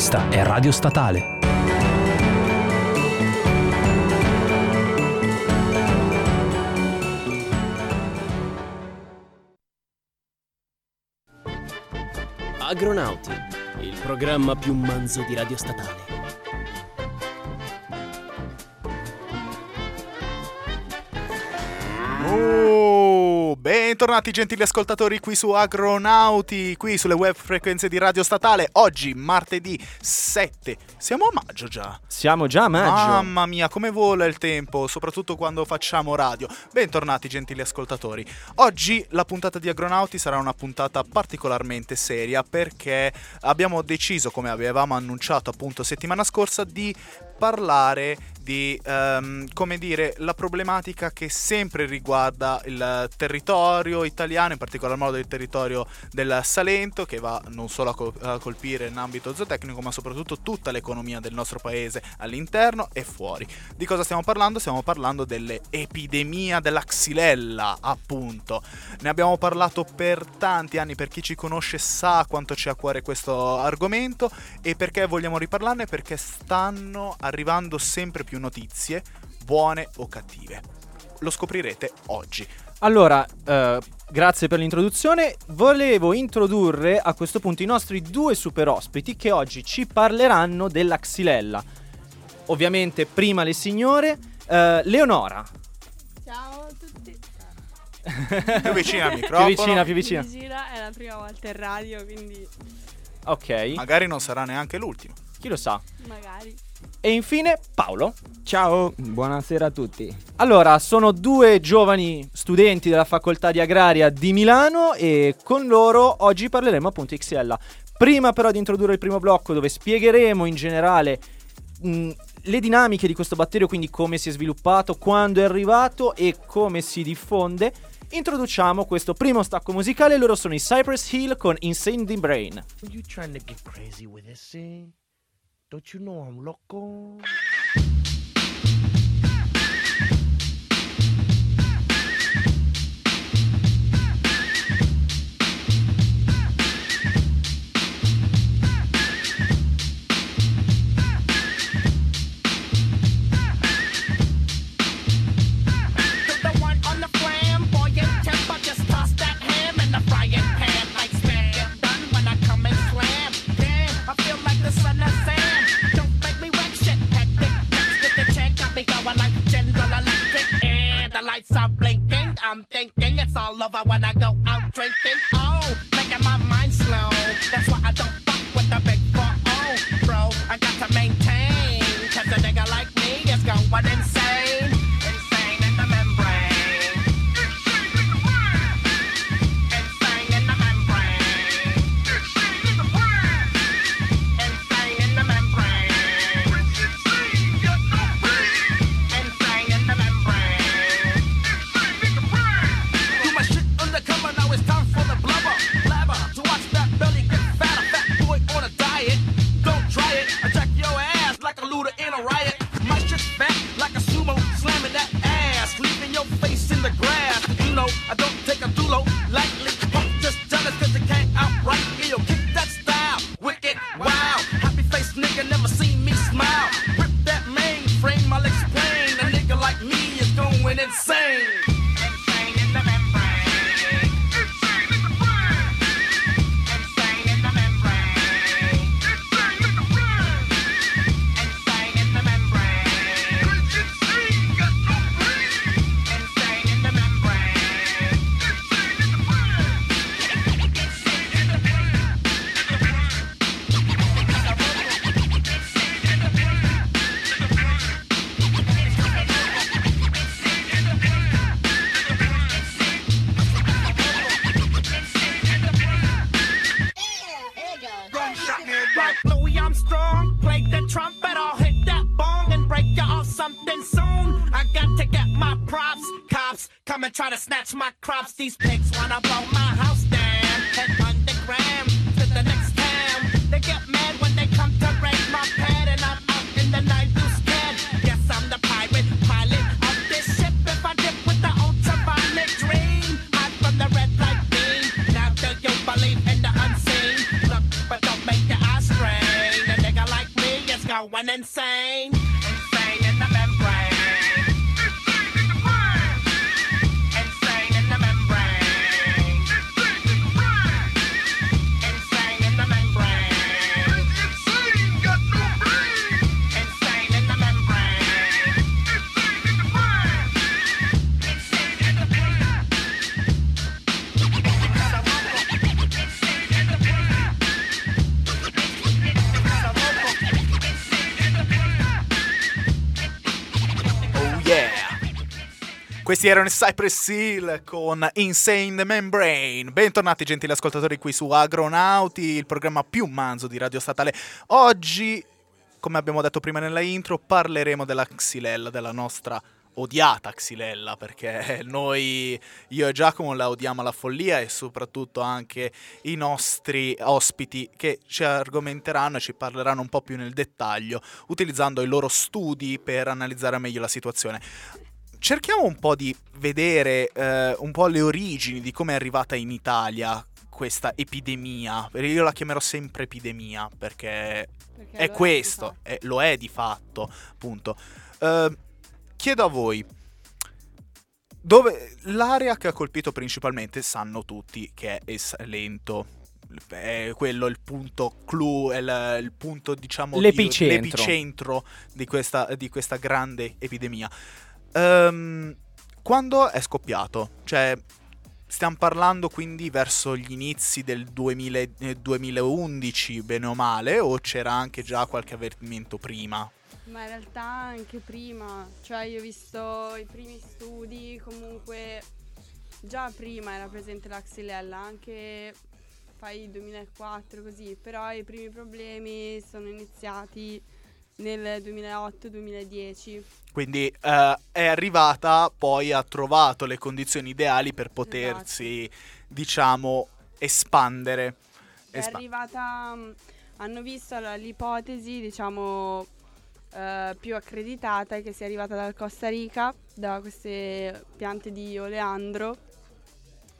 Questa è Radio Statale. Agronauti, il programma più manzo di Radio Statale. Bentornati gentili ascoltatori qui su Agronauti, qui sulle web frequenze di Radio Statale. Oggi, martedì 7. Siamo a maggio già. Siamo già a maggio. Mamma mia, come vola il tempo, soprattutto quando facciamo radio. Bentornati gentili ascoltatori. Oggi la puntata di Agronauti sarà una puntata particolarmente seria perché abbiamo deciso, come avevamo annunciato appunto settimana scorsa, di parlare di, ehm, come dire, la problematica che sempre riguarda il territorio italiano, in particolar modo il territorio del Salento, che va non solo a, col- a colpire in ambito zootecnico, ma soprattutto tutta l'economia del nostro paese all'interno e fuori. Di cosa stiamo parlando? Stiamo parlando dell'epidemia della xylella, appunto. Ne abbiamo parlato per tanti anni, per chi ci conosce sa quanto c'è a cuore questo argomento e perché vogliamo riparlarne? Perché stanno arrivando sempre più notizie, buone o cattive. Lo scoprirete oggi. Allora, eh, grazie per l'introduzione. Volevo introdurre a questo punto i nostri due super ospiti che oggi ci parleranno della xylella. Ovviamente prima le signore, eh, Leonora. Ciao a tutti. Più vicina al microfono. Più vicina, più vicina. Gira è la prima volta in radio, quindi Ok, Magari non sarà neanche l'ultimo. chi lo sa. magari. E infine Paolo. Ciao, buonasera a tutti. Allora, sono due giovani studenti della facoltà di agraria di Milano e con loro oggi parleremo appunto di Xylella. Prima però di introdurre il primo blocco dove spiegheremo in generale mh, le dinamiche di questo batterio, quindi come si è sviluppato, quando è arrivato e come si diffonde, introduciamo questo primo stacco musicale. Loro sono i Cypress Hill con Insane the Brain. Are you trying to get crazy with this scene? Don't you know I'm lóc Questi erano i Cypress Hill con Insane the Membrane. Bentornati gentili ascoltatori qui su Agronauti, il programma più manzo di Radio Statale. Oggi, come abbiamo detto prima nella intro, parleremo della Xylella, della nostra odiata Xylella, perché noi, io e Giacomo la odiamo alla follia e soprattutto anche i nostri ospiti che ci argomenteranno e ci parleranno un po' più nel dettaglio, utilizzando i loro studi per analizzare meglio la situazione cerchiamo un po' di vedere eh, un po' le origini di come è arrivata in Italia questa epidemia. Io la chiamerò sempre epidemia perché, Perché è questo, di è- lo è di fatto, appunto. Eh, chiedo a voi. Dove l'area che ha colpito principalmente sanno tutti che è Salento. È quello il punto clou, è il, il punto diciamo di- L'epicentro. l'epicentro di questa, di questa grande epidemia. Ehm, quando è scoppiato? Cioè, stiamo parlando quindi verso gli inizi del 2000 eh, 2011, bene o male, o c'era anche già qualche avvertimento prima? Ma in realtà anche prima, cioè io ho visto i primi studi, comunque già prima era presente la xylella, anche fai 2004 così, però i primi problemi sono iniziati nel 2008-2010. Quindi eh, è arrivata, poi ha trovato le condizioni ideali per potersi, diciamo, espandere. È Espa- arrivata, mh, hanno visto l'ipotesi, diciamo, eh, più accreditata che sia arrivata dal Costa Rica, da queste piante di oleandro,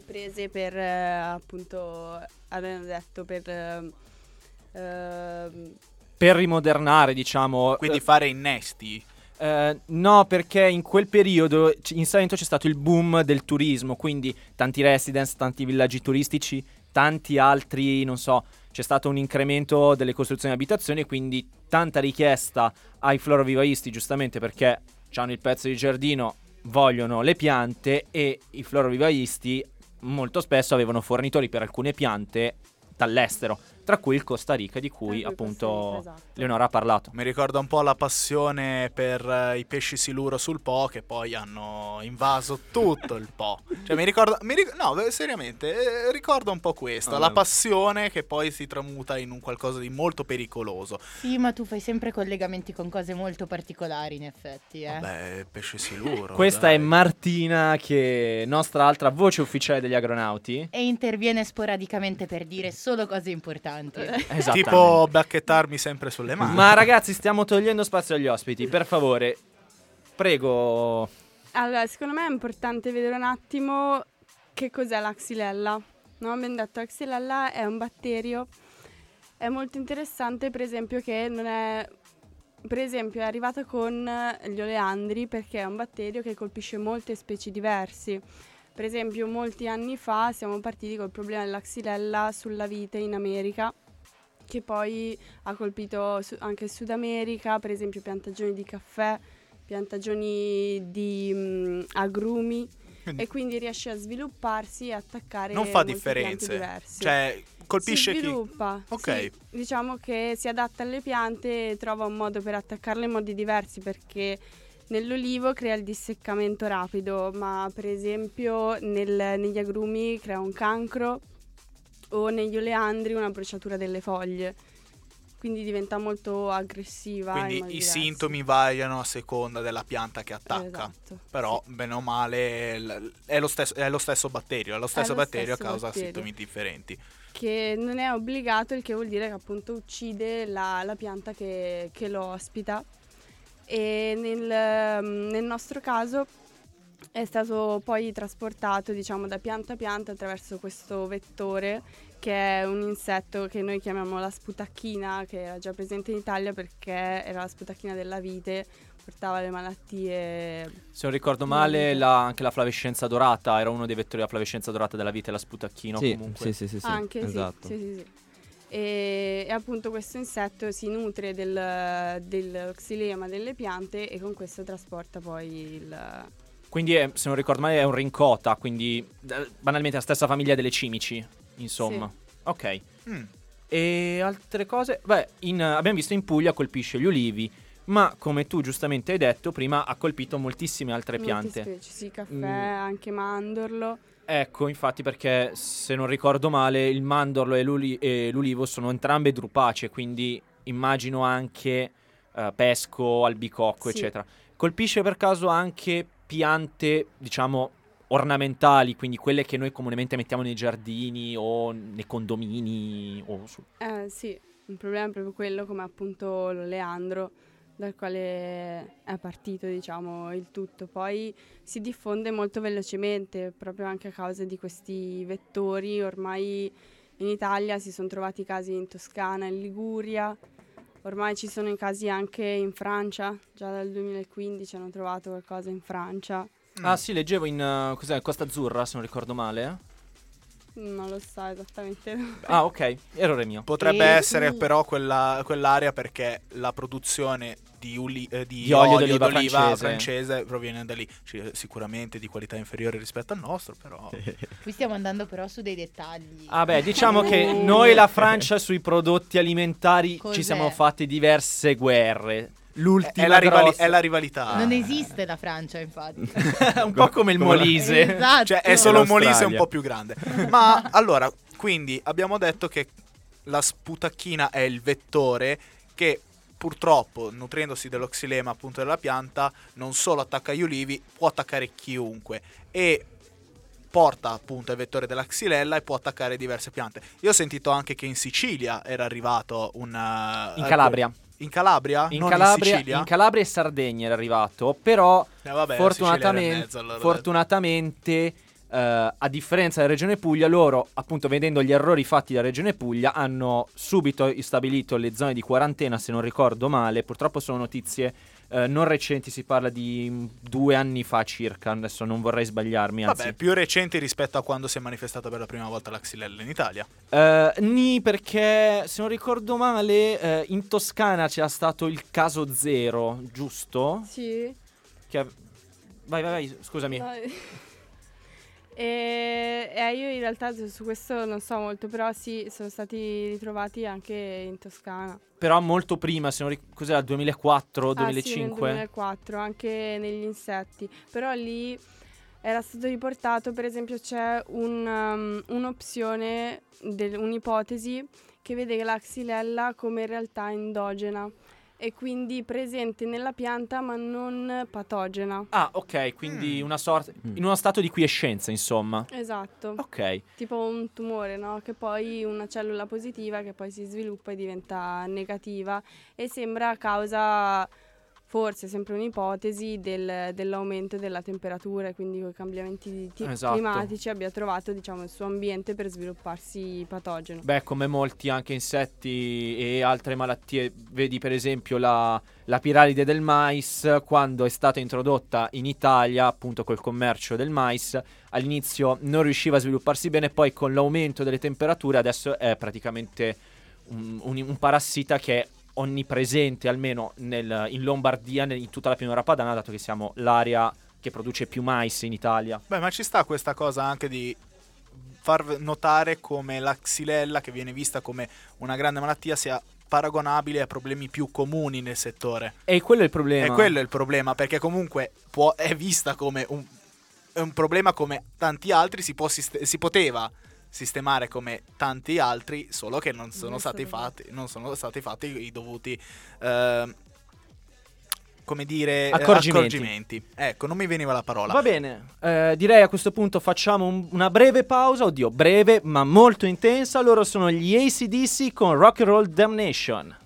prese per, eh, appunto, avevano detto per... Per rimodernare, diciamo. Quindi eh, fare innesti. Eh, no, perché in quel periodo in Salento c'è stato il boom del turismo, quindi tanti residence, tanti villaggi turistici, tanti altri, non so, c'è stato un incremento delle costruzioni di abitazioni quindi tanta richiesta ai florovivaisti, giustamente perché hanno il pezzo di giardino, vogliono le piante e i florovivaisti molto spesso avevano fornitori per alcune piante dall'estero, tra cui il Costa Rica di cui appunto Rica, esatto. Leonora ha parlato. Mi ricorda un po' la passione per eh, i pesci siluro sul Po che poi hanno invaso tutto il Po. Cioè mi ricorda, mi ric- no, beh, seriamente, eh, ricorda un po' questo, Ah, la beh. passione che poi si tramuta in un qualcosa di molto pericoloso. Sì, ma tu fai sempre collegamenti con cose molto particolari, in effetti, eh. Vabbè, pesce siluro. Questa dai. è Martina, che è nostra altra voce ufficiale degli agronauti. E interviene sporadicamente per dire solo cose importanti. Esattamente. Tipo bacchettarmi sempre sulle mani. Ma ragazzi, stiamo togliendo spazio agli ospiti. Per favore, prego. Allora, secondo me è importante vedere un attimo che cos'è la xylella. No? Abbiamo detto la xylella è un batterio. È molto interessante, per esempio, che non è. Per esempio, è arrivata con gli oleandri perché è un batterio che colpisce molte specie diverse. Per esempio, molti anni fa siamo partiti col problema della xylella sulla vite in America, che poi ha colpito anche il Sud America, per esempio piantagioni di caffè, piantagioni di mm, agrumi Quindi e quindi riesce a svilupparsi e attaccare non fa differenze. Cioè, colpisce si chi? sviluppa. Ok. sì. diciamo che si adatta alle piante e trova un modo per attaccarle in modi diversi perché nell'olivo crea il disseccamento rapido, ma per esempio nel- negli agrumi crea un cancro o negli oleandri una bruciatura delle foglie. Quindi diventa molto aggressiva. in Quindi i sintomi variano a seconda della pianta che attacca. Esatto, Però, sì. bene o male, è lo, stesso, è lo stesso batterio. È lo stesso lo batterio stesso causa batterio. sintomi differenti. che non è obbligato, il che vuol dire che appunto uccide la, la pianta che, che lo ospita. E nel, nel nostro caso è stato poi trasportato diciamo da pianta a pianta attraverso questo vettore che è un insetto che noi chiamiamo la sputacchina, che era già presente in Italia perché era la sputacchina della vite, portava le malattie. Se non ricordo male, la- anche la flavescenza dorata era uno dei vettori della flavescenza dorata della vite la sputacchino Sì, comunque. sì, sì, sì, sì, Anche sì, esatto. sì, sì, sì. E, e appunto questo insetto si nutre del, del xilema delle piante e con questo trasporta poi il... Quindi, è- se non ricordo male, è un rincota, quindi eh, banalmente la stessa famiglia delle cimici, insomma. Ok. Mm. E altre cose? Beh, in- abbiamo visto in Puglia colpisce gli ulivi, ma come tu giustamente hai detto, prima ha colpito moltissime altre molte piante. specie, sì, caffè, Mm. anche mandorlo. Ecco, infatti, perché se non ricordo male, il mandorlo e, l'uli- e l'ulivo sono entrambe drupacee, quindi immagino anche eh, pesco, albicocco, Sì. eccetera. Colpisce per caso anche piante, diciamo, ornamentali, quindi quelle che noi comunemente mettiamo nei giardini o nei condomini o su- Eh sì, il problema è proprio quello come appunto l'oleandro dal quale è partito diciamo il tutto. Poi si diffonde molto velocemente proprio anche a causa di questi vettori. Ormai in Italia si sono trovati casi in Toscana, in Liguria. Ormai ci sono i casi anche in Francia, già dal 2015 hanno trovato qualcosa in Francia. Ah sì, leggevo in cos'è, Costa Azzurra, se non ricordo male. eh? Non lo so esattamente. Ah, ok, errore mio. Potrebbe E- essere però quella, quell'area perché la produzione di, uli- eh, di Di olio olio, d'oliva d'oliva, francese. francese proviene da lì. Ci- sicuramente di qualità inferiore rispetto al nostro, però... Qui stiamo andando però su dei dettagli. Ah beh, diciamo che noi la Francia sui prodotti alimentari Cos'è? ci siamo fatti diverse guerre. L'ultima È la, rivali- è la rivalità. Non esiste la Francia, infatti. un po' come il Molise. esatto. Cioè, è solo un. Molise un po' più grande. Ma allora, quindi abbiamo detto che la sputacchina è il vettore che purtroppo, nutrendosi dello xilema appunto della pianta, non solo attacca gli ulivi, può attaccare chiunque. E porta appunto il vettore della xylella e può attaccare diverse piante. Io ho sentito anche che in Sicilia era arrivato un... eh, In Calabria. In Calabria? In Calabria, in Sicilia? in Calabria e Sardegna era arrivato, però Eh, vabbè, fortunatamente, mezzo, allora. fortunatamente eh, a differenza della Regione Puglia, loro appunto vedendo gli errori fatti dalla Regione Puglia hanno subito stabilito le zone di quarantena, se non ricordo male, purtroppo sono notizie eh, non recenti, si parla di due anni fa circa, adesso non vorrei sbagliarmi, anzi. Vabbè, più recenti rispetto a quando si è manifestata per la prima volta la xylella in Italia. Eh, ni perché se non ricordo male eh, in Toscana c'era stato il caso zero, giusto? Sì. Che Vai, vai, vai, scusami. No, E, e io in realtà su questo non so molto, però sì, sono stati ritrovati anche in Toscana. Però molto prima, se non ricordo, cos'era, 2004, Ah, sì, nel 2005? 2004, anche negli insetti. Però lì era stato riportato, per esempio, c'è un, um, un'opzione, del- un'ipotesi che vede la xylella come in realtà endogena e quindi presente nella pianta ma non patogena. Ah, ok, quindi Mm. una sorta... in uno stato di quiescenza, insomma. Esatto. Ok. Tipo un tumore, no? Che poi una cellula positiva che poi si sviluppa e diventa negativa e sembra a causa, forse sempre un'ipotesi, del- dell'aumento della temperatura e quindi con i cambiamenti ti- Esatto. climatici abbia trovato diciamo, il suo ambiente per svilupparsi patogeno. Beh, come molti anche insetti e altre malattie, vedi per esempio la, la piralide del mais, quando è stata introdotta in Italia, appunto col commercio del mais, all'inizio non riusciva a svilupparsi bene, poi con l'aumento delle temperature adesso è praticamente un, un- un parassita che è onnipresente, almeno nel- in Lombardia, nel- in tutta la pianura padana, dato che siamo l'area che produce più mais in Italia. Beh, ma ci sta questa cosa anche di far notare come la xylella, che viene vista come una grande malattia, sia paragonabile a problemi più comuni nel settore. E quello è il problema. E quello è il problema, perché comunque può- è vista come un, è un problema come tanti altri, si, può sist- si poteva sistemare come tanti altri, solo che non sono, Non stati, fatti, non sono stati fatti i dovuti... ehm, come dire eh, Accorgimenti. accorgimenti. Ecco, non mi veniva la parola. Va bene, eh, direi a questo punto facciamo un- una breve pausa, oddio, breve ma molto intensa. Loro sono gli ACDC con Rock and Roll Damnation.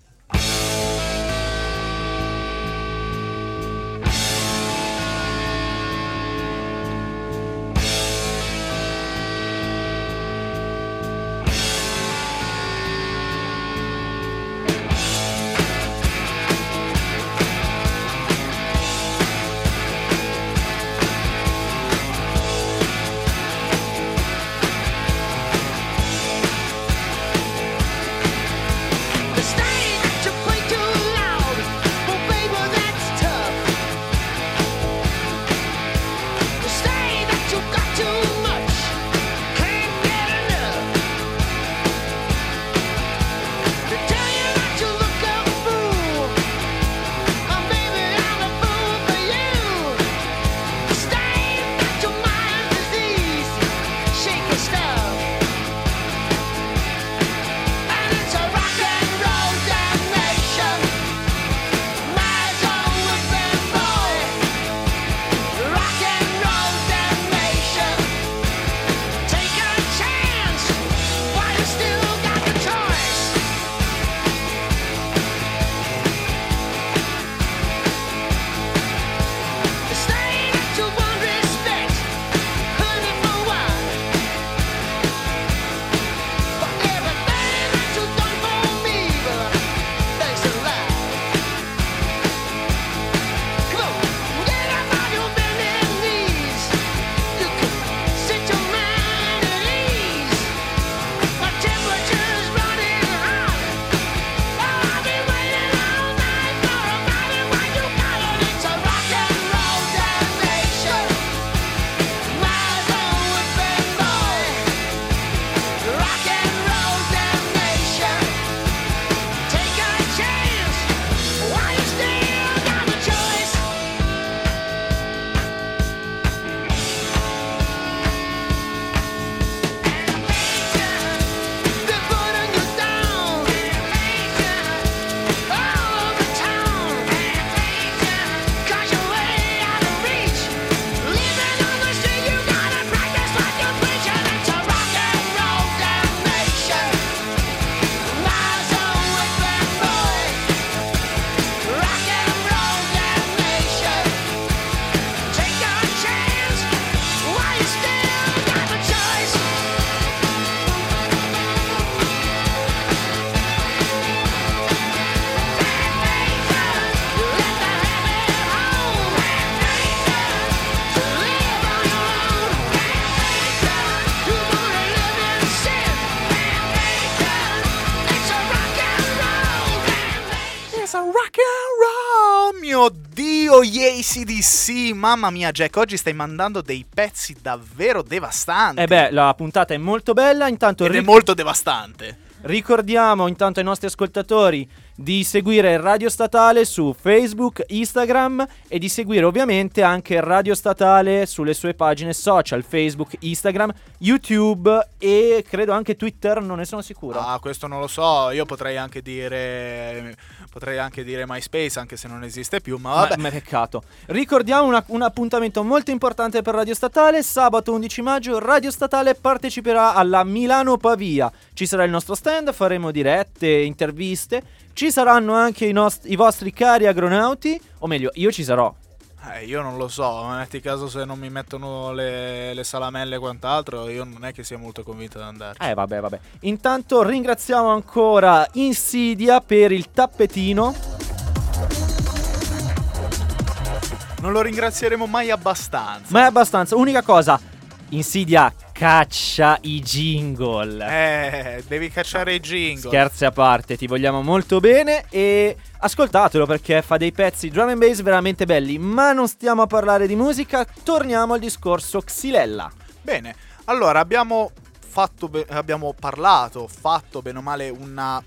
ACDC! Mamma mia, Jack, oggi stai mandando dei pezzi davvero devastanti. Eh beh, la puntata è molto bella, intanto Ed è ric- molto devastante. ricordiamo intanto ai nostri ascoltatori di seguire Radio Statale su Facebook, Instagram e di seguire ovviamente anche Radio Statale sulle sue pagine social, Facebook, Instagram, YouTube e credo anche Twitter, non ne sono sicuro. Ah, questo non lo so. Io potrei anche dire. Potrei anche dire MySpace, anche se non esiste più. Ma Ma, vabbè. ma peccato. Ricordiamo una- un appuntamento molto importante per Radio Statale. Sabato 11 maggio Radio Statale parteciperà alla Milano Pavia. Ci sarà il nostro stand, faremo dirette, interviste. Ci saranno anche i, nost- i vostri cari agronauti. O meglio, io ci sarò. Eh, io non lo so. Metti caso se non mi mettono le, le salamelle e quant'altro. Io non è che sia molto convinto ad andare. Eh, vabbè, vabbè. Intanto ringraziamo ancora Insidia per il tappetino. Non lo ringrazieremo mai abbastanza. Ma è abbastanza. Unica cosa, Insidia caccia i jingle. Eh, devi cacciare i jingle. Scherzi a parte, ti vogliamo molto bene e ascoltatelo perché fa dei pezzi drum and bass veramente belli. Ma non stiamo a parlare di musica, torniamo al discorso Xylella. Bene, allora abbiamo fatto, be- abbiamo parlato, fatto bene o male una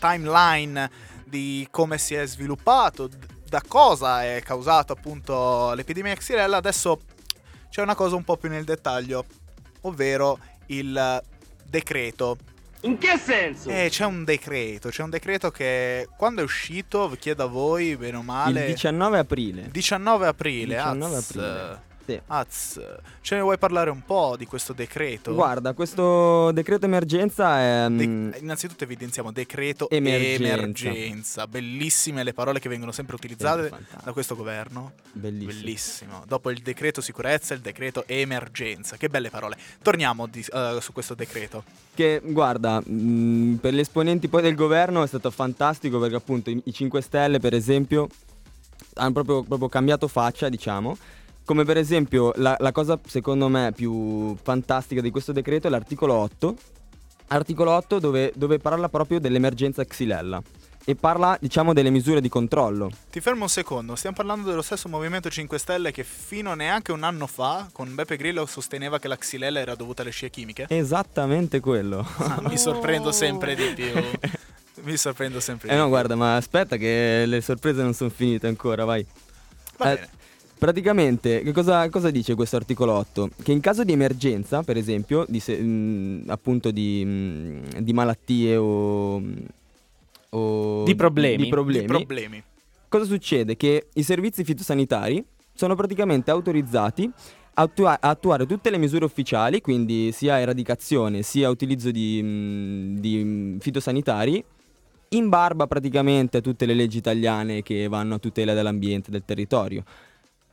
timeline di come si è sviluppato, da cosa è causato appunto l'epidemia Xylella. Adesso c'è una cosa un po' più nel dettaglio, ovvero il decreto. In che senso? Eh, c'è un decreto, c'è un decreto che quando è uscito, vi chiedo a voi, bene o male... Il 19 aprile. 19 aprile, 19 az, aprile. Sì. az. Ce ne vuoi parlare un po' di questo decreto? Guarda, questo decreto emergenza è... De- mm, innanzitutto evidenziamo decreto Emergenza. emergenza. Bellissime le parole che vengono sempre utilizzate fantastico. da questo governo. Bellissimo. Bellissimo. Dopo il decreto sicurezza, il decreto emergenza. Che belle parole. Torniamo di- eh, su questo decreto. Che guarda, mh, per gli esponenti poi del governo è stato fantastico perché appunto i, i 5 Stelle per esempio hanno proprio, proprio cambiato faccia, diciamo. Come per esempio la, la cosa secondo me più fantastica di questo decreto è l'articolo 8. Articolo 8 dove, dove parla proprio dell'emergenza Xylella e parla diciamo delle misure di controllo. Ti fermo un secondo. Stiamo parlando dello stesso Movimento 5 Stelle che fino a neanche un anno fa, con Beppe Grillo, sosteneva che la xylella era dovuta alle scie chimiche. Esattamente quello. Ah, mi sorprendo sempre di più. Mi sorprendo sempre di Eh no, più. guarda, ma aspetta che le sorprese non sono finite ancora, vai. Va Eh, bene. Praticamente, che cosa, cosa dice questo articolo 8? Che in caso di emergenza, per esempio, di se- mh, appunto di, mh, di malattie o, o Di problemi. di problemi, Di problemi. cosa succede? Che i servizi fitosanitari sono praticamente autorizzati a attua- a attuare tutte le misure ufficiali, quindi sia eradicazione sia utilizzo di, mh, di, mh, fitosanitari, in barba praticamente a tutte le leggi italiane che vanno a tutela dell'ambiente e del territorio.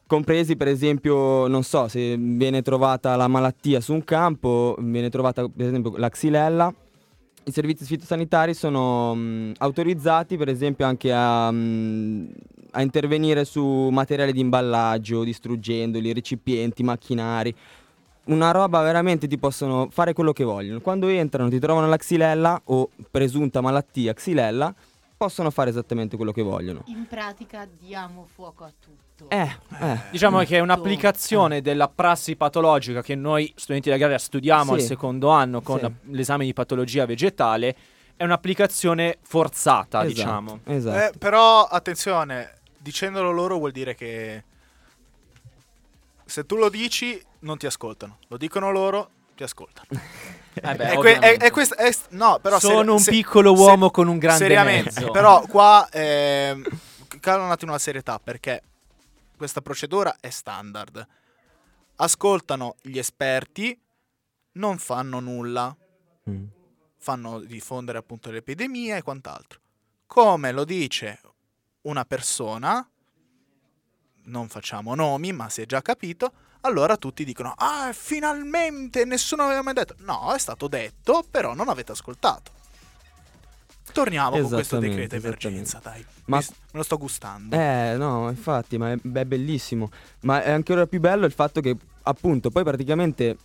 Compresi per esempio, non so, se viene trovata la malattia su un campo, viene trovata per esempio la xylella, i servizi fitosanitari sono mh, autorizzati per esempio anche a, mh, a intervenire su materiali di imballaggio, distruggendoli, recipienti, macchinari. Una roba veramente ti possono fare quello che vogliono. Quando entrano, ti trovano la xylella o presunta malattia xylella, possono fare esattamente quello che vogliono. In pratica diamo fuoco a tutto. Eh, eh. Diciamo che è un'applicazione della prassi patologica che noi studenti dell'agraria studiamo al Sì. secondo anno con Sì. l'esame di patologia vegetale. È un'applicazione forzata, Esatto, diciamo. Esatto. Eh, però attenzione, dicendolo loro vuol dire che se tu lo dici non ti ascoltano. Lo dicono loro, ti ascoltano. Eh beh, è, que- è- è quest- è st- no, però Sono seri- un se- piccolo se- uomo con un grande seriamente, mezzo. Però qua ehm, cala un attimo la serietà perché questa procedura è standard. Ascoltano gli esperti, non fanno nulla, Mm. fanno diffondere appunto l'epidemia e quant'altro. Come lo dice una persona, non facciamo nomi, ma si è già capito, allora tutti dicono: Ah, finalmente nessuno aveva mai detto. No, è stato detto, però non avete ascoltato. Torniamo con questo decreto emergenza, dai. Ma- Mi me lo sto gustando. Eh, no, infatti, ma è, è bellissimo. Ma è ancora più bello il fatto che, appunto, poi praticamente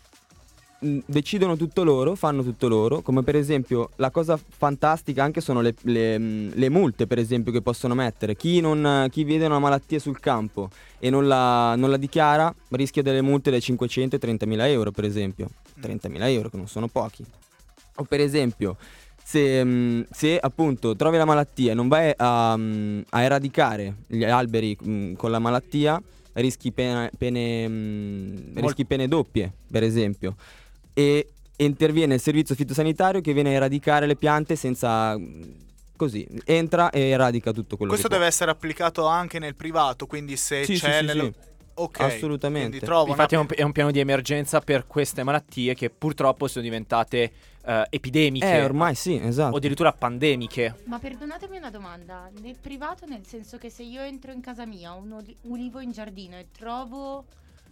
decidono tutto loro, fanno tutto loro, come per esempio la cosa fantastica anche sono le, le, mh, le multe per esempio che possono mettere. Chi, non, chi vede una malattia sul campo e non la, non la dichiara rischia delle multe da 500 e 30.000 euro per esempio. 30.000 euro che non sono pochi. O per esempio se, se, appunto trovi la malattia e non vai a, a eradicare gli alberi mh, con la malattia, rischi pene, pene, mh, rischi pene doppie, per esempio. E interviene il servizio fitosanitario che viene a eradicare le piante senza... mh, Così, entra e eradica tutto quello Questo che deve essere applicato anche nel privato, quindi se Sì, c'è sì, nel... sì. Ok, Assolutamente. Infatti è una... un, è un piano di emergenza per queste malattie che purtroppo sono diventate eh, epidemiche può... Eh, ormai sì, esatto. o addirittura pandemiche. Ma perdonatemi una domanda, nel privato nel senso che se io entro in casa mia, ho un oli- ulivo in giardino e trovo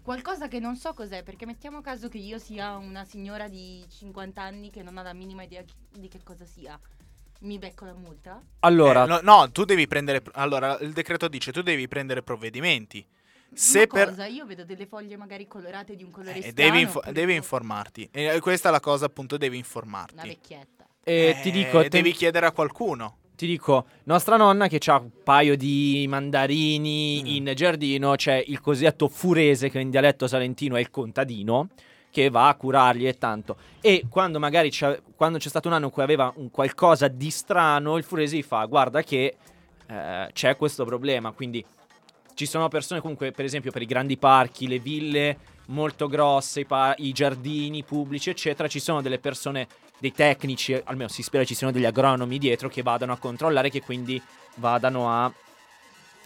qualcosa che non so cos'è, perché mettiamo caso che io sia una signora di 50 anni che non ha la minima idea di che cosa sia, mi becco la multa? Allora, Eh, no, no, tu devi prendere... Allora, il decreto dice tu devi prendere provvedimenti. Se per... cosa? Io vedo delle foglie magari colorate di un colore Eh, strano. devi, oppure devi informarti. E questa è la cosa, appunto, devi Una informarti. vecchietta. eh, ti dico, Eh, te- devi chiedere a qualcuno. Ti dico, nostra nonna che ha un paio di mandarini Mm. in giardino, c'è il cosiddetto furese che in dialetto salentino è il contadino che va a curarli e tanto. E quando magari c'è, quando c'è stato un anno in cui aveva un qualcosa di strano, il furese gli fa guarda che eh, c'è questo problema, quindi ci sono persone comunque, per esempio, per i grandi parchi, le ville molto grosse, i, pa- i giardini pubblici, eccetera, ci sono delle persone, dei tecnici, almeno si spera ci siano degli agronomi dietro che vadano a controllare, che quindi vadano a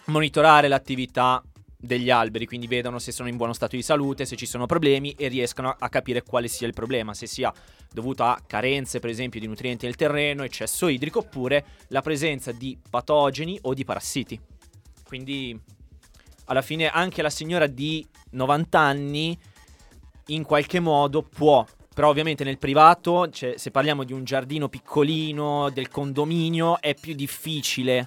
monitorare l'attività degli alberi, quindi vedono se sono in buono stato di salute, se ci sono problemi e riescano a capire quale sia il problema, se sia dovuto a carenze per esempio di nutrienti nel terreno, eccesso idrico oppure la presenza di patogeni o di parassiti. Quindi alla fine anche la signora di 90 anni in qualche modo può, però ovviamente nel privato, cioè, se parliamo di un giardino piccolino, del condominio, è più difficile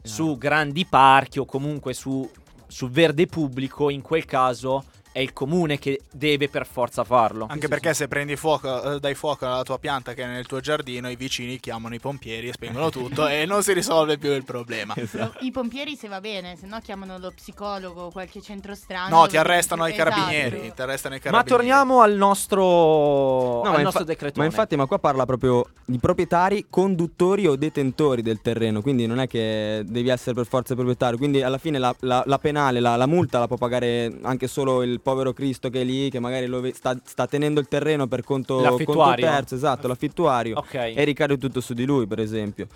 su grandi parchi o comunque su, su verde pubblico, in quel caso è il comune che deve per forza farlo. Anche perché se prendi fuoco, eh, dai fuoco alla tua pianta che è nel tuo giardino, i vicini chiamano i pompieri e spengono tutto e non si risolve più il problema. Esatto. I pompieri se va bene, se no chiamano lo psicologo o qualche centro strano. No, ti arrestano ai esatto. carabinieri. Ti arrestano Ma carabinieri. torniamo al nostro, No, al ma, nostro infa- decreto. ma infatti, ma qua parla proprio di proprietari, conduttori o detentori del terreno. Quindi non è che devi essere per forza proprietario. Quindi alla fine la, la- la penale, la, la multa la può pagare anche solo il povero Cristo che è lì, che magari lo sta, sta tenendo il terreno per conto, conto L'affittuario. terzo, esatto, l'affittuario. Ok. E ricade tutto su di lui, per esempio.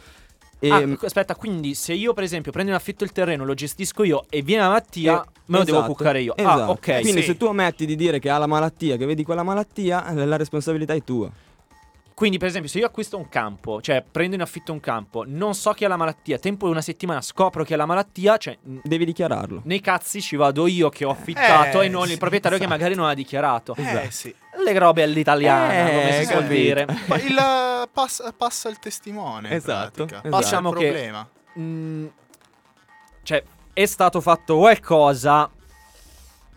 E, Ah, aspetta, quindi se io per esempio prendo in affitto il terreno, lo gestisco io e viene la malattia, me lo devo esatto, cuccare io. Esatto. Ah, ok. Quindi sì. se tu ometti di dire che ha la malattia, che vedi quella malattia, la responsabilità è tua. Quindi, per esempio, se io acquisto un campo, cioè prendo in affitto un campo, non so chi ha la malattia, tempo di una settimana scopro che ha la malattia, cioè Devi dichiararlo. nei cazzi ci vado io che ho affittato Eh, e non sì, il proprietario esatto. che magari non ha dichiarato. Eh sì. Le robe all'italiana, Eh, come si suol capito. dire. Ma il eh, pass- passa il testimone. Esatto, esatto. Passa Diciamo il che- problema. Mm, cioè, è stato fatto qualcosa,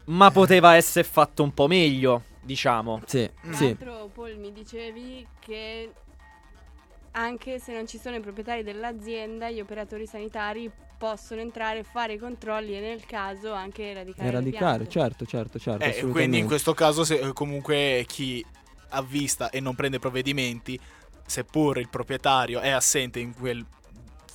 ma poteva essere fatto un po' meglio, diciamo. Sì, Mm. sì. Paul, mi dicevi che anche se non ci sono i proprietari dell'azienda, gli operatori sanitari possono entrare e fare i controlli e nel caso anche eradicare, Eradicare, certo, certo, certo. Eh, quindi in questo caso se, eh, comunque chi avvista e non prende provvedimenti, seppur il proprietario è assente in quel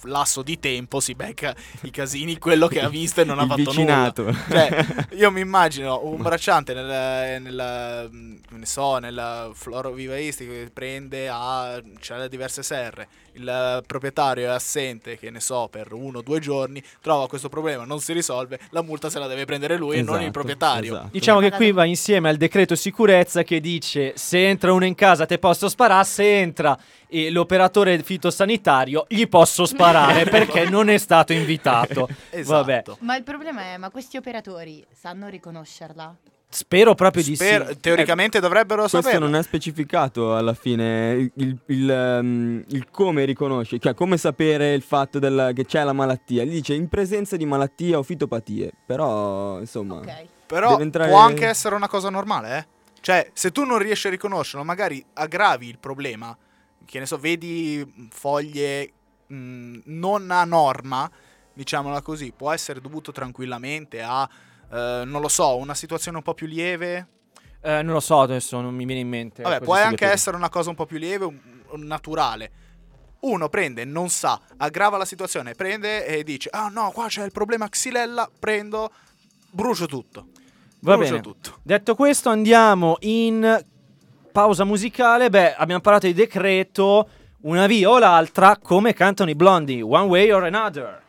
lasso di tempo, si becca i casini quello che ha visto e non ha fatto vicinato. nulla. Cioè, io mi immagino un bracciante nel, nel, ne so, nel florovivaistico che prende a c'ha diverse serre. Il proprietario è assente, che ne so, per uno o due giorni, trova questo problema, non si risolve, la multa se la deve prendere lui e non il Esatto, proprietario. esatto. Diciamo che qui va insieme al decreto sicurezza che dice se entra uno in casa te posso sparare, se entra l'operatore fitosanitario gli posso sparare perché non è stato invitato. Esatto. Vabbè, Ma il problema è, ma questi operatori sanno riconoscerla? spero proprio di Sper- sì. Teoricamente dovrebbero Questo saperlo. non è specificato alla fine il, il- il, ehm, il come riconosce, cioè come sapere il fatto del- che c'è la malattia. Gli dice in presenza di malattia o fitopatie, però insomma... Ok. Però entrare- può anche essere una cosa normale, eh? Cioè, se tu non riesci a riconoscerlo, magari aggravi il problema. Che ne so, vedi foglie mh, non a norma, diciamola così, può essere dovuto tranquillamente a, eh, non lo so, una situazione un po' più lieve. Eh, non lo so, adesso non mi viene in mente. Vabbè, può anche essere una cosa un po' più lieve, un- un naturale. Uno prende, non sa, aggrava la situazione, prende e dice: Ah no, qua c'è il problema xylella, prendo, brucio tutto. Va brucio bene. tutto. Detto questo, andiamo in pausa musicale. Beh, abbiamo parlato di decreto, una via o l'altra, come cantano i blondi, One Way or Another.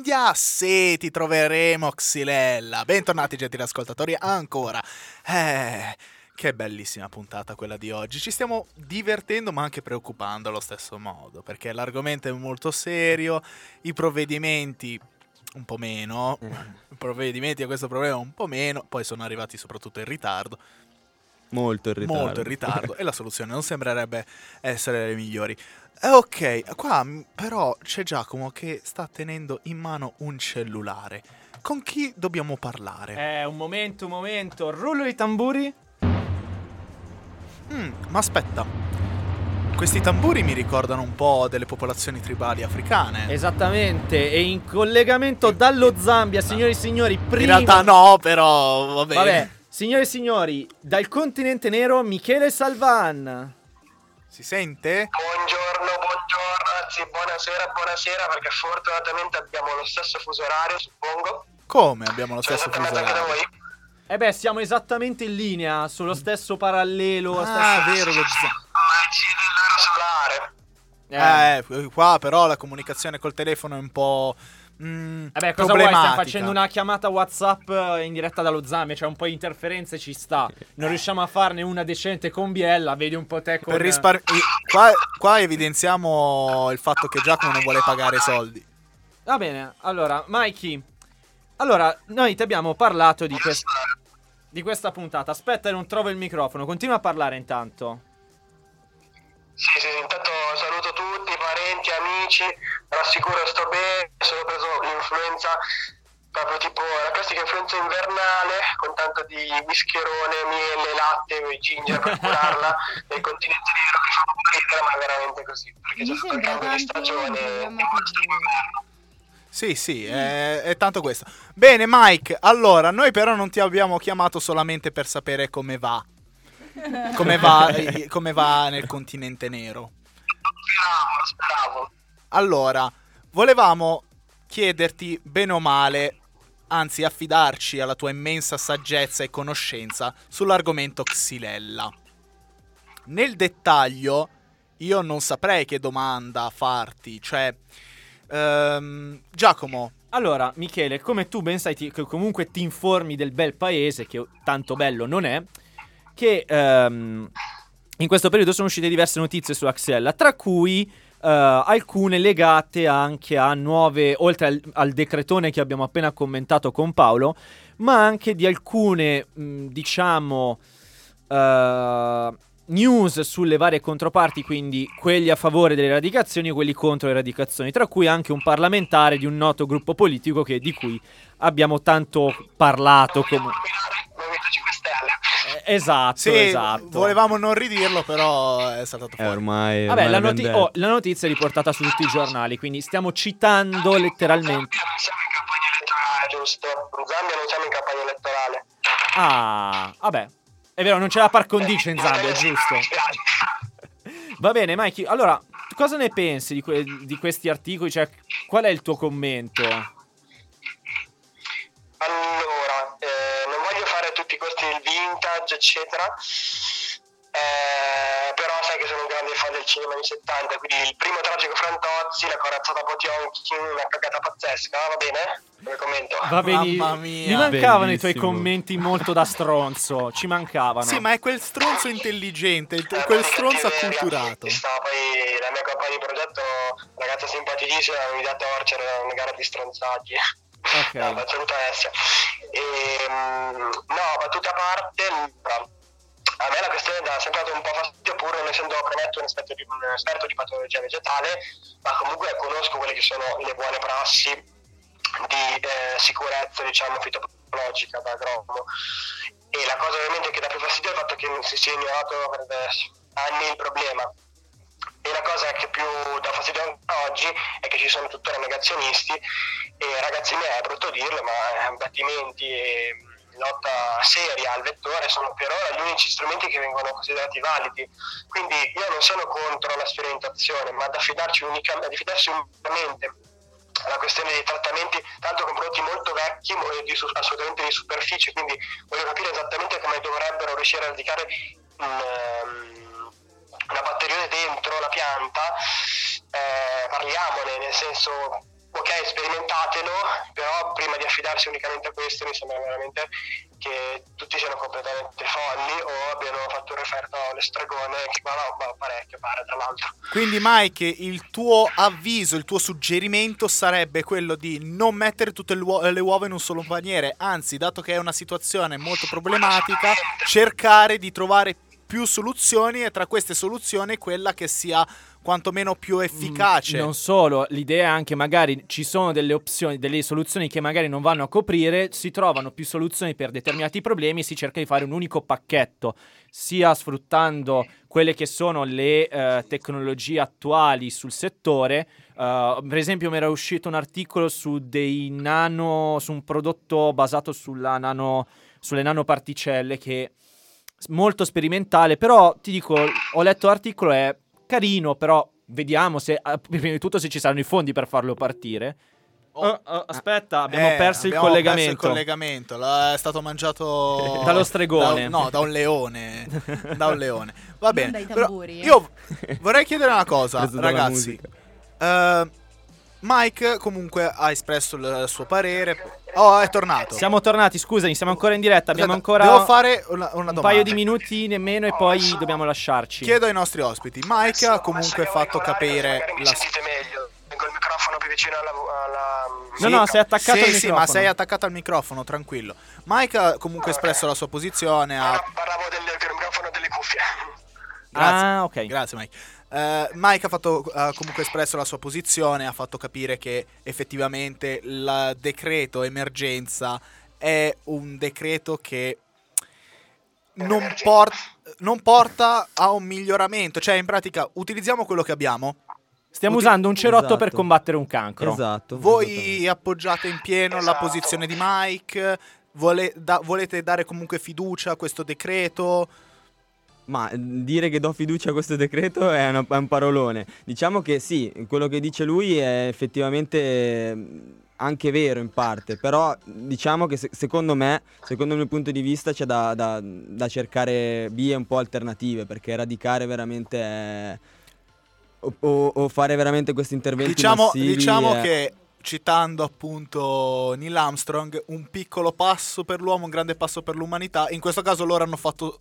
Ya. Sì, ti troveremo, Xylella. Bentornati, gentili ascoltatori, ancora. Eh, che bellissima puntata quella di oggi. Ci stiamo divertendo, ma anche preoccupando allo stesso modo, perché l'argomento è molto serio, i provvedimenti un po' meno, i provvedimenti a questo problema un po' meno, poi sono arrivati soprattutto in ritardo. Molto in ritardo. molto in ritardo e la soluzione non sembrerebbe essere le migliori. Eh, ok, qua m- però c'è Giacomo che sta tenendo in mano un cellulare. Con chi dobbiamo parlare? Eh, un momento, un momento. Rullo di tamburi. Mm, ma aspetta. Questi tamburi mi ricordano un po' delle popolazioni tribali africane. Esattamente. E in collegamento dallo Zambia, signori e signori, in prima... realtà no, però va bene. Vabbè, Signore e signori, dal continente nero Michele Salvan. Si sente? Buongiorno, anzi buonasera, buonasera perché fortunatamente abbiamo lo stesso fuso orario, suppongo. Come abbiamo lo stesso fuso esattamente anche da orario? voi. Eh beh, siamo esattamente in linea, sullo stesso parallelo. Ah, stesso- vero, lo ci solare. Eh. Eh, qua però la comunicazione col telefono è un po'. Mm, Eh beh, cosa vuoi? Stiamo facendo una chiamata WhatsApp eh, in diretta dallo Zambia, c'è un po' di interferenze, ci sta. Non riusciamo a farne una decente con Biella, vedi un po' te con... Per rispar- qua, qua evidenziamo il fatto che Giacomo non vuole pagare soldi. Va bene, allora, Mikey. Allora, noi ti abbiamo parlato di, quest- di questa puntata. Aspetta, non trovo il microfono. Continua a parlare intanto. Sì, sì, sì, intanto saluto tutti, parenti, amici, rassicuro sto bene, sono preso l'influenza proprio tipo la classica influenza invernale con tanto di whischerone, miele, latte e ginger per curarla del continente nero che fa un po' ridere ma è veramente così perché c'è Mi stato il sembra cambio di stagione e inverno. Sì, sì, è, è tanto questo. Bene, Mike, allora, noi però non ti abbiamo chiamato solamente per sapere come va. Come va, come va nel continente nero. Speravo, speravo. Allora, volevamo chiederti bene o male, anzi affidarci alla tua immensa saggezza e conoscenza sull'argomento Xylella. Nel dettaglio, io non saprei che domanda farti, cioè... ehm, Giacomo, Allora, Michele, come tu ben sai, ti- che comunque ti informi del bel paese, che tanto bello non è, che ehm, in questo periodo sono uscite diverse notizie su Axella, tra cui eh, alcune legate anche a nuove, oltre al, al decretone che abbiamo appena commentato con Paolo, ma anche di alcune, mh, diciamo, eh, news sulle varie controparti, quindi quelli a favore delle eradicazioni e quelli contro le eradicazioni, tra cui anche un parlamentare di un noto gruppo politico che- di cui abbiamo tanto parlato. Come... nominare Movimento 5 Stelle. Eh, esatto, sì, esatto. volevamo non ridirlo, però è saltato Eh, fuori. ormai. Vabbè, ormai la, noti- oh, la notizia è riportata su tutti i giornali, quindi stiamo citando letteralmente. Non siamo in campagna elettorale, giusto? In Zambia non siamo in campagna elettorale. Ah, vabbè. È vero, non c'è la par condicio in Zambia, giusto? Mi spiace. Va bene, Mikey. Allora, cosa ne pensi di, que- di questi articoli? Cioè, qual è il tuo commento? Vintage, eccetera. eh, però sai che sono un grande fan del cinema anni 70, quindi il primo tragico Frantozzi, la corazzata Potionkin, una cagata pazzesca, va bene? Come commento? Va bene. Mamma mia. Mi mancavano i tuoi Bellissimo. commenti molto da stronzo. Ci mancavano. Sì, ma è quel stronzo intelligente, il- Eh, quel stronzo acculturato. poi la mia compagna di progetto, ragazza simpaticissima, mi dà torcere, era una gara di stronzaggi. Ok. No, tutta Alessia. Ehm, no, battute a parte, a me la questione dà sempre dato un po' fastidio, pur non essendo premetto un esperto di, un esperto di patologia vegetale, ma comunque conosco quelle che sono le buone prassi di eh, sicurezza, diciamo, fitopatologica da agronomo. E la cosa ovviamente che dà più fastidio è il fatto che non si sia ignorato per anni il problema. E la cosa che più dà fastidio ancora oggi è che ci sono tuttora negazionisti e ragazzi miei, è brutto dirlo, ma eh, battimenti e mh, lotta seria al vettore sono per ora gli unici strumenti che vengono considerati validi. Quindi io non sono contro la sperimentazione, ma ad affidarci unicamente, ad affidarsi unicamente alla questione dei trattamenti, tanto con prodotti molto vecchi, e di assolutamente di superficie, quindi voglio capire esattamente come dovrebbero riuscire a radicare un, ehm, una batterione dentro la pianta, eh, parliamone, nel senso, ok, sperimentatelo, però prima di affidarsi unicamente a questo mi sembra veramente che tutti siano completamente folli o abbiano fatto un referto all'estragone che qua roba parecchio pare tra l'altro. Quindi, Mike, il tuo avviso, il tuo suggerimento sarebbe quello di non mettere tutte le uo- le uova in un solo paniere, anzi, dato che è una situazione molto problematica, cercare di trovare più soluzioni e tra queste soluzioni quella che sia quantomeno più efficace. Mm, Non solo, l'idea è anche magari ci sono delle opzioni, delle soluzioni che magari non vanno a coprire, si trovano più soluzioni per determinati problemi e si cerca di fare un unico pacchetto, sia sfruttando quelle che sono le eh, tecnologie attuali sul settore. eh, per esempio, mi era uscito un articolo su dei nano, su un prodotto basato sulla nano sulle nanoparticelle che molto sperimentale, però ti dico, ho letto l'articolo, è carino, però vediamo se, prima di tutto se ci saranno i fondi per farlo partire. Oh, oh, aspetta, abbiamo Eh, perso il abbiamo collegamento. perso il collegamento. La- è stato mangiato Dallo stregone. da- no, da un leone. da un leone. Va bene. dai però tamburi. io vorrei chiedere una cosa, ragazzi. musica. Mike comunque ha espresso il suo parere. Oh, è tornato. Siamo tornati, scusami, siamo ancora in diretta, abbiamo Aspetta, ancora Devo fare una, una un domanda. paio di minuti nemmeno e poi dobbiamo lasciarci. Chiedo ai nostri ospiti. Mike ha comunque fatto capire la sentite meglio. Tengo il microfono più vicino alla... alla... No, no, sei attaccato sì, al sì, microfono. ma sei attaccato al microfono, tranquillo. Mike ha comunque espresso la sua posizione. Ha... Parlavo del, del microfono delle cuffie. Grazie. Ah, ok. Grazie, Mike. Eh, Mike ha, fatto, ha comunque espresso la sua posizione, ha fatto capire che effettivamente il decreto emergenza è un decreto che non, por- non porta a un miglioramento. Cioè, in pratica, utilizziamo quello che abbiamo. Stiamo Uti- usando un cerotto Esatto. per combattere un cancro. Esatto. Voi appoggiate in pieno la Esatto. posizione di Mike. vole- da- volete dare comunque fiducia a questo decreto? Ma eh, dire che do fiducia a questo decreto è, una- è un parolone. Diciamo che sì, quello che dice lui è effettivamente eh, anche vero in parte, però diciamo che se- secondo me, secondo il mio punto di vista, c'è da, da- da cercare vie un po' alternative, perché radicare veramente è- o, o- o fare veramente questi interventi Diciamo, diciamo è- che, citando appunto Neil Armstrong, un piccolo passo per l'uomo, un grande passo per l'umanità. In questo caso loro hanno fatto,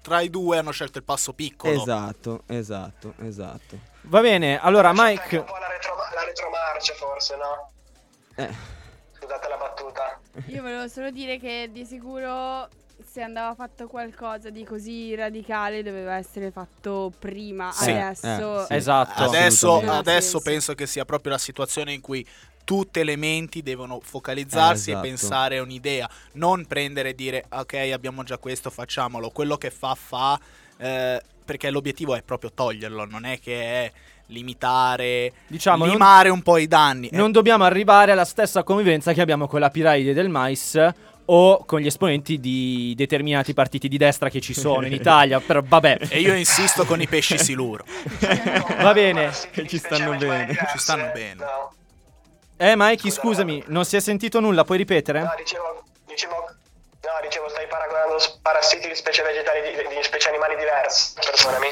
tra i due, hanno scelto il passo piccolo. Esatto, esatto, esatto. Va bene, allora Mike... un po' la, retro, la retromarcia forse, no? Eh, Scusate la battuta. Io volevo solo dire che di sicuro se andava fatto qualcosa di così radicale doveva essere fatto prima. Sì. Adesso Eh, sì. Esatto. Adesso, adesso penso che sia proprio la situazione in cui tutte le menti devono focalizzarsi Eh, e esatto. pensare a un'idea, non prendere e dire ok abbiamo già questo, facciamolo, quello che fa fa, eh, perché l'obiettivo è proprio toglierlo, non è che è limitare, Diciamo, non- limare un po' i danni. Eh, Non dobbiamo arrivare alla stessa convivenza che abbiamo con la piramide del mais o con gli esponenti di determinati partiti di destra che ci sono in Italia, però vabbè. E io insisto con i pesci siluro, Va bene. Che ci stanno bene. ci stanno bene. Eh, Mikey, scusami, non si è sentito nulla, puoi ripetere? no dicevo, dicevo, no, dicevo, stai paragonando parassiti di specie vegetali di, di specie animali diverse. Perdonami.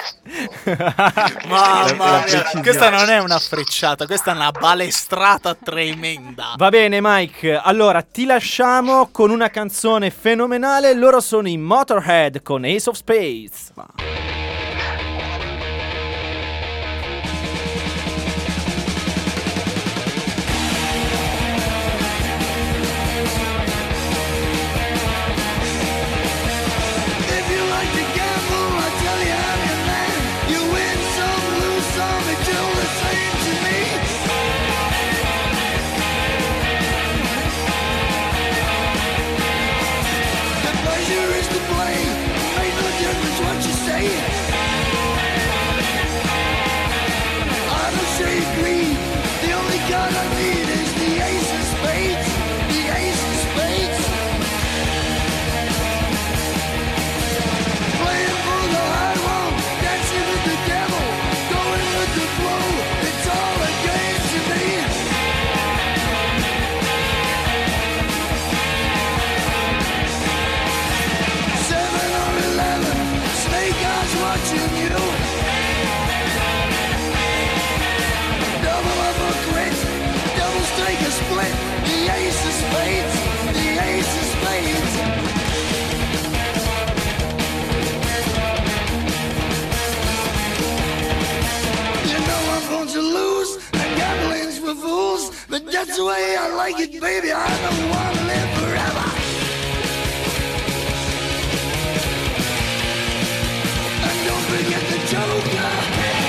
Mamma mia, questa non è una frecciata, questa è una balestrata tremenda. Va bene, Mike. Allora, ti lasciamo con una canzone fenomenale. Loro sono i Motorhead con Ace of Spades. Please, please. The ace of spades, the ace of spades. You know I'm going to lose, and gambling's for fools. But that's the way I like it, baby. I don't want to live forever. And don't forget the joker.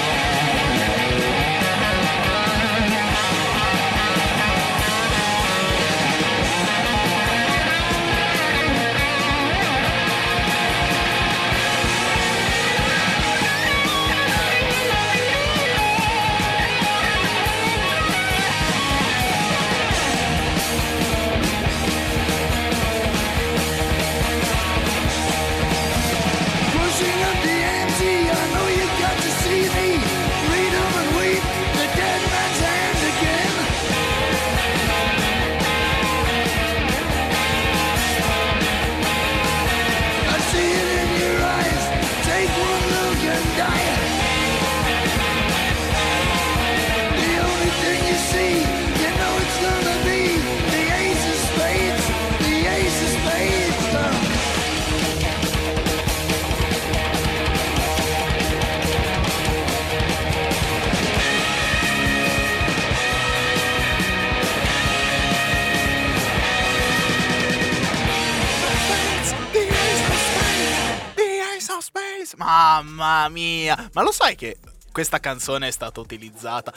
Ma lo sai che questa canzone è stata utilizzata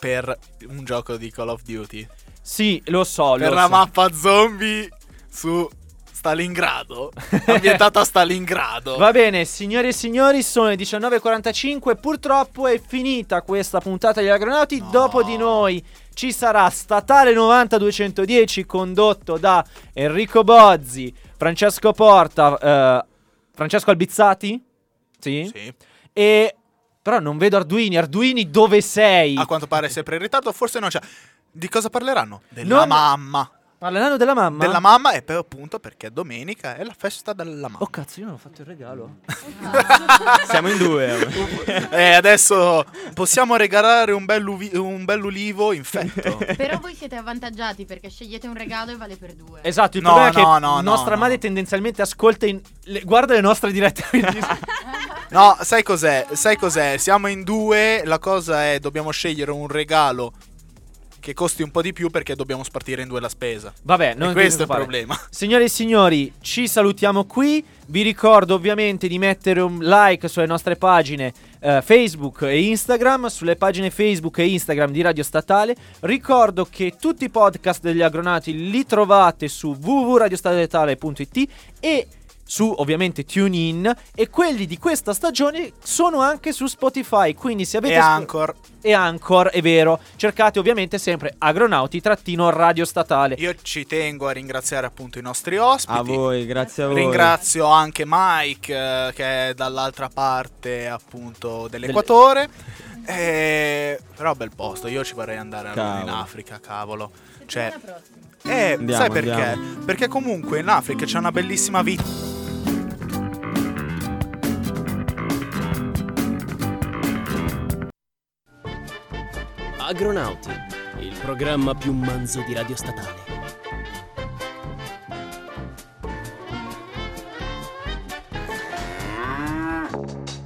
per un gioco di Call of Duty? Sì, lo so, Per lo la so. mappa zombie su Stalingrado. Ambientata a Stalingrado. Va bene, signori e signori, sono le 19.45. Purtroppo è finita questa puntata degli agronauti. Dopo di noi ci sarà Statale 90210 condotto da Enrico Bozzi, Francesco Porta, eh, Francesco Albizzati. Sì? Sì. E però non vedo Arduini. Arduini, dove sei? A quanto pare è sempre in ritardo, forse non c'è. Di cosa parleranno? Della Non- mamma. Parleranno della mamma? Della mamma e poi appunto perché domenica è la festa della mamma. Oh cazzo, io non ho fatto il regalo. Siamo in due. E adesso possiamo regalare un bell'uvi- un bell'ulivo infetto. Però voi siete avvantaggiati perché scegliete un regalo e vale per due. Esatto, il No, problema è no, che no, no, nostra no. madre tendenzialmente ascolta in- le- guarda le nostre dirette. quindi- No, sai cos'è? Sai cos'è? Siamo in due, la cosa è dobbiamo scegliere un regalo che costi un po' di più perché dobbiamo spartire in due la spesa. Vabbè, non e questo è il problema. Signore e signori, ci salutiamo qui. Vi ricordo ovviamente di mettere un like sulle nostre pagine eh, Facebook e Instagram, sulle pagine Facebook e Instagram di Radio Statale. Ricordo che tutti i podcast degli agronati li trovate su www.radiostatale.it e su ovviamente TuneIn e quelli di questa stagione sono anche su Spotify, quindi se avete E Anchor. e Anchor, è vero. Cercate ovviamente sempre agronauti-radio statale. Io ci tengo a ringraziare appunto i nostri ospiti. A voi, grazie a voi. Ringrazio anche Mike eh, che è dall'altra parte appunto dell'equatore. Eh, però bel posto, io ci vorrei andare in. Africa, cavolo. Cioè, eh, Andiamo, sai perché? andiamo. Perché comunque in Africa c'è una bellissima vita. Agronauti, il programma più manzo di Radio Statale.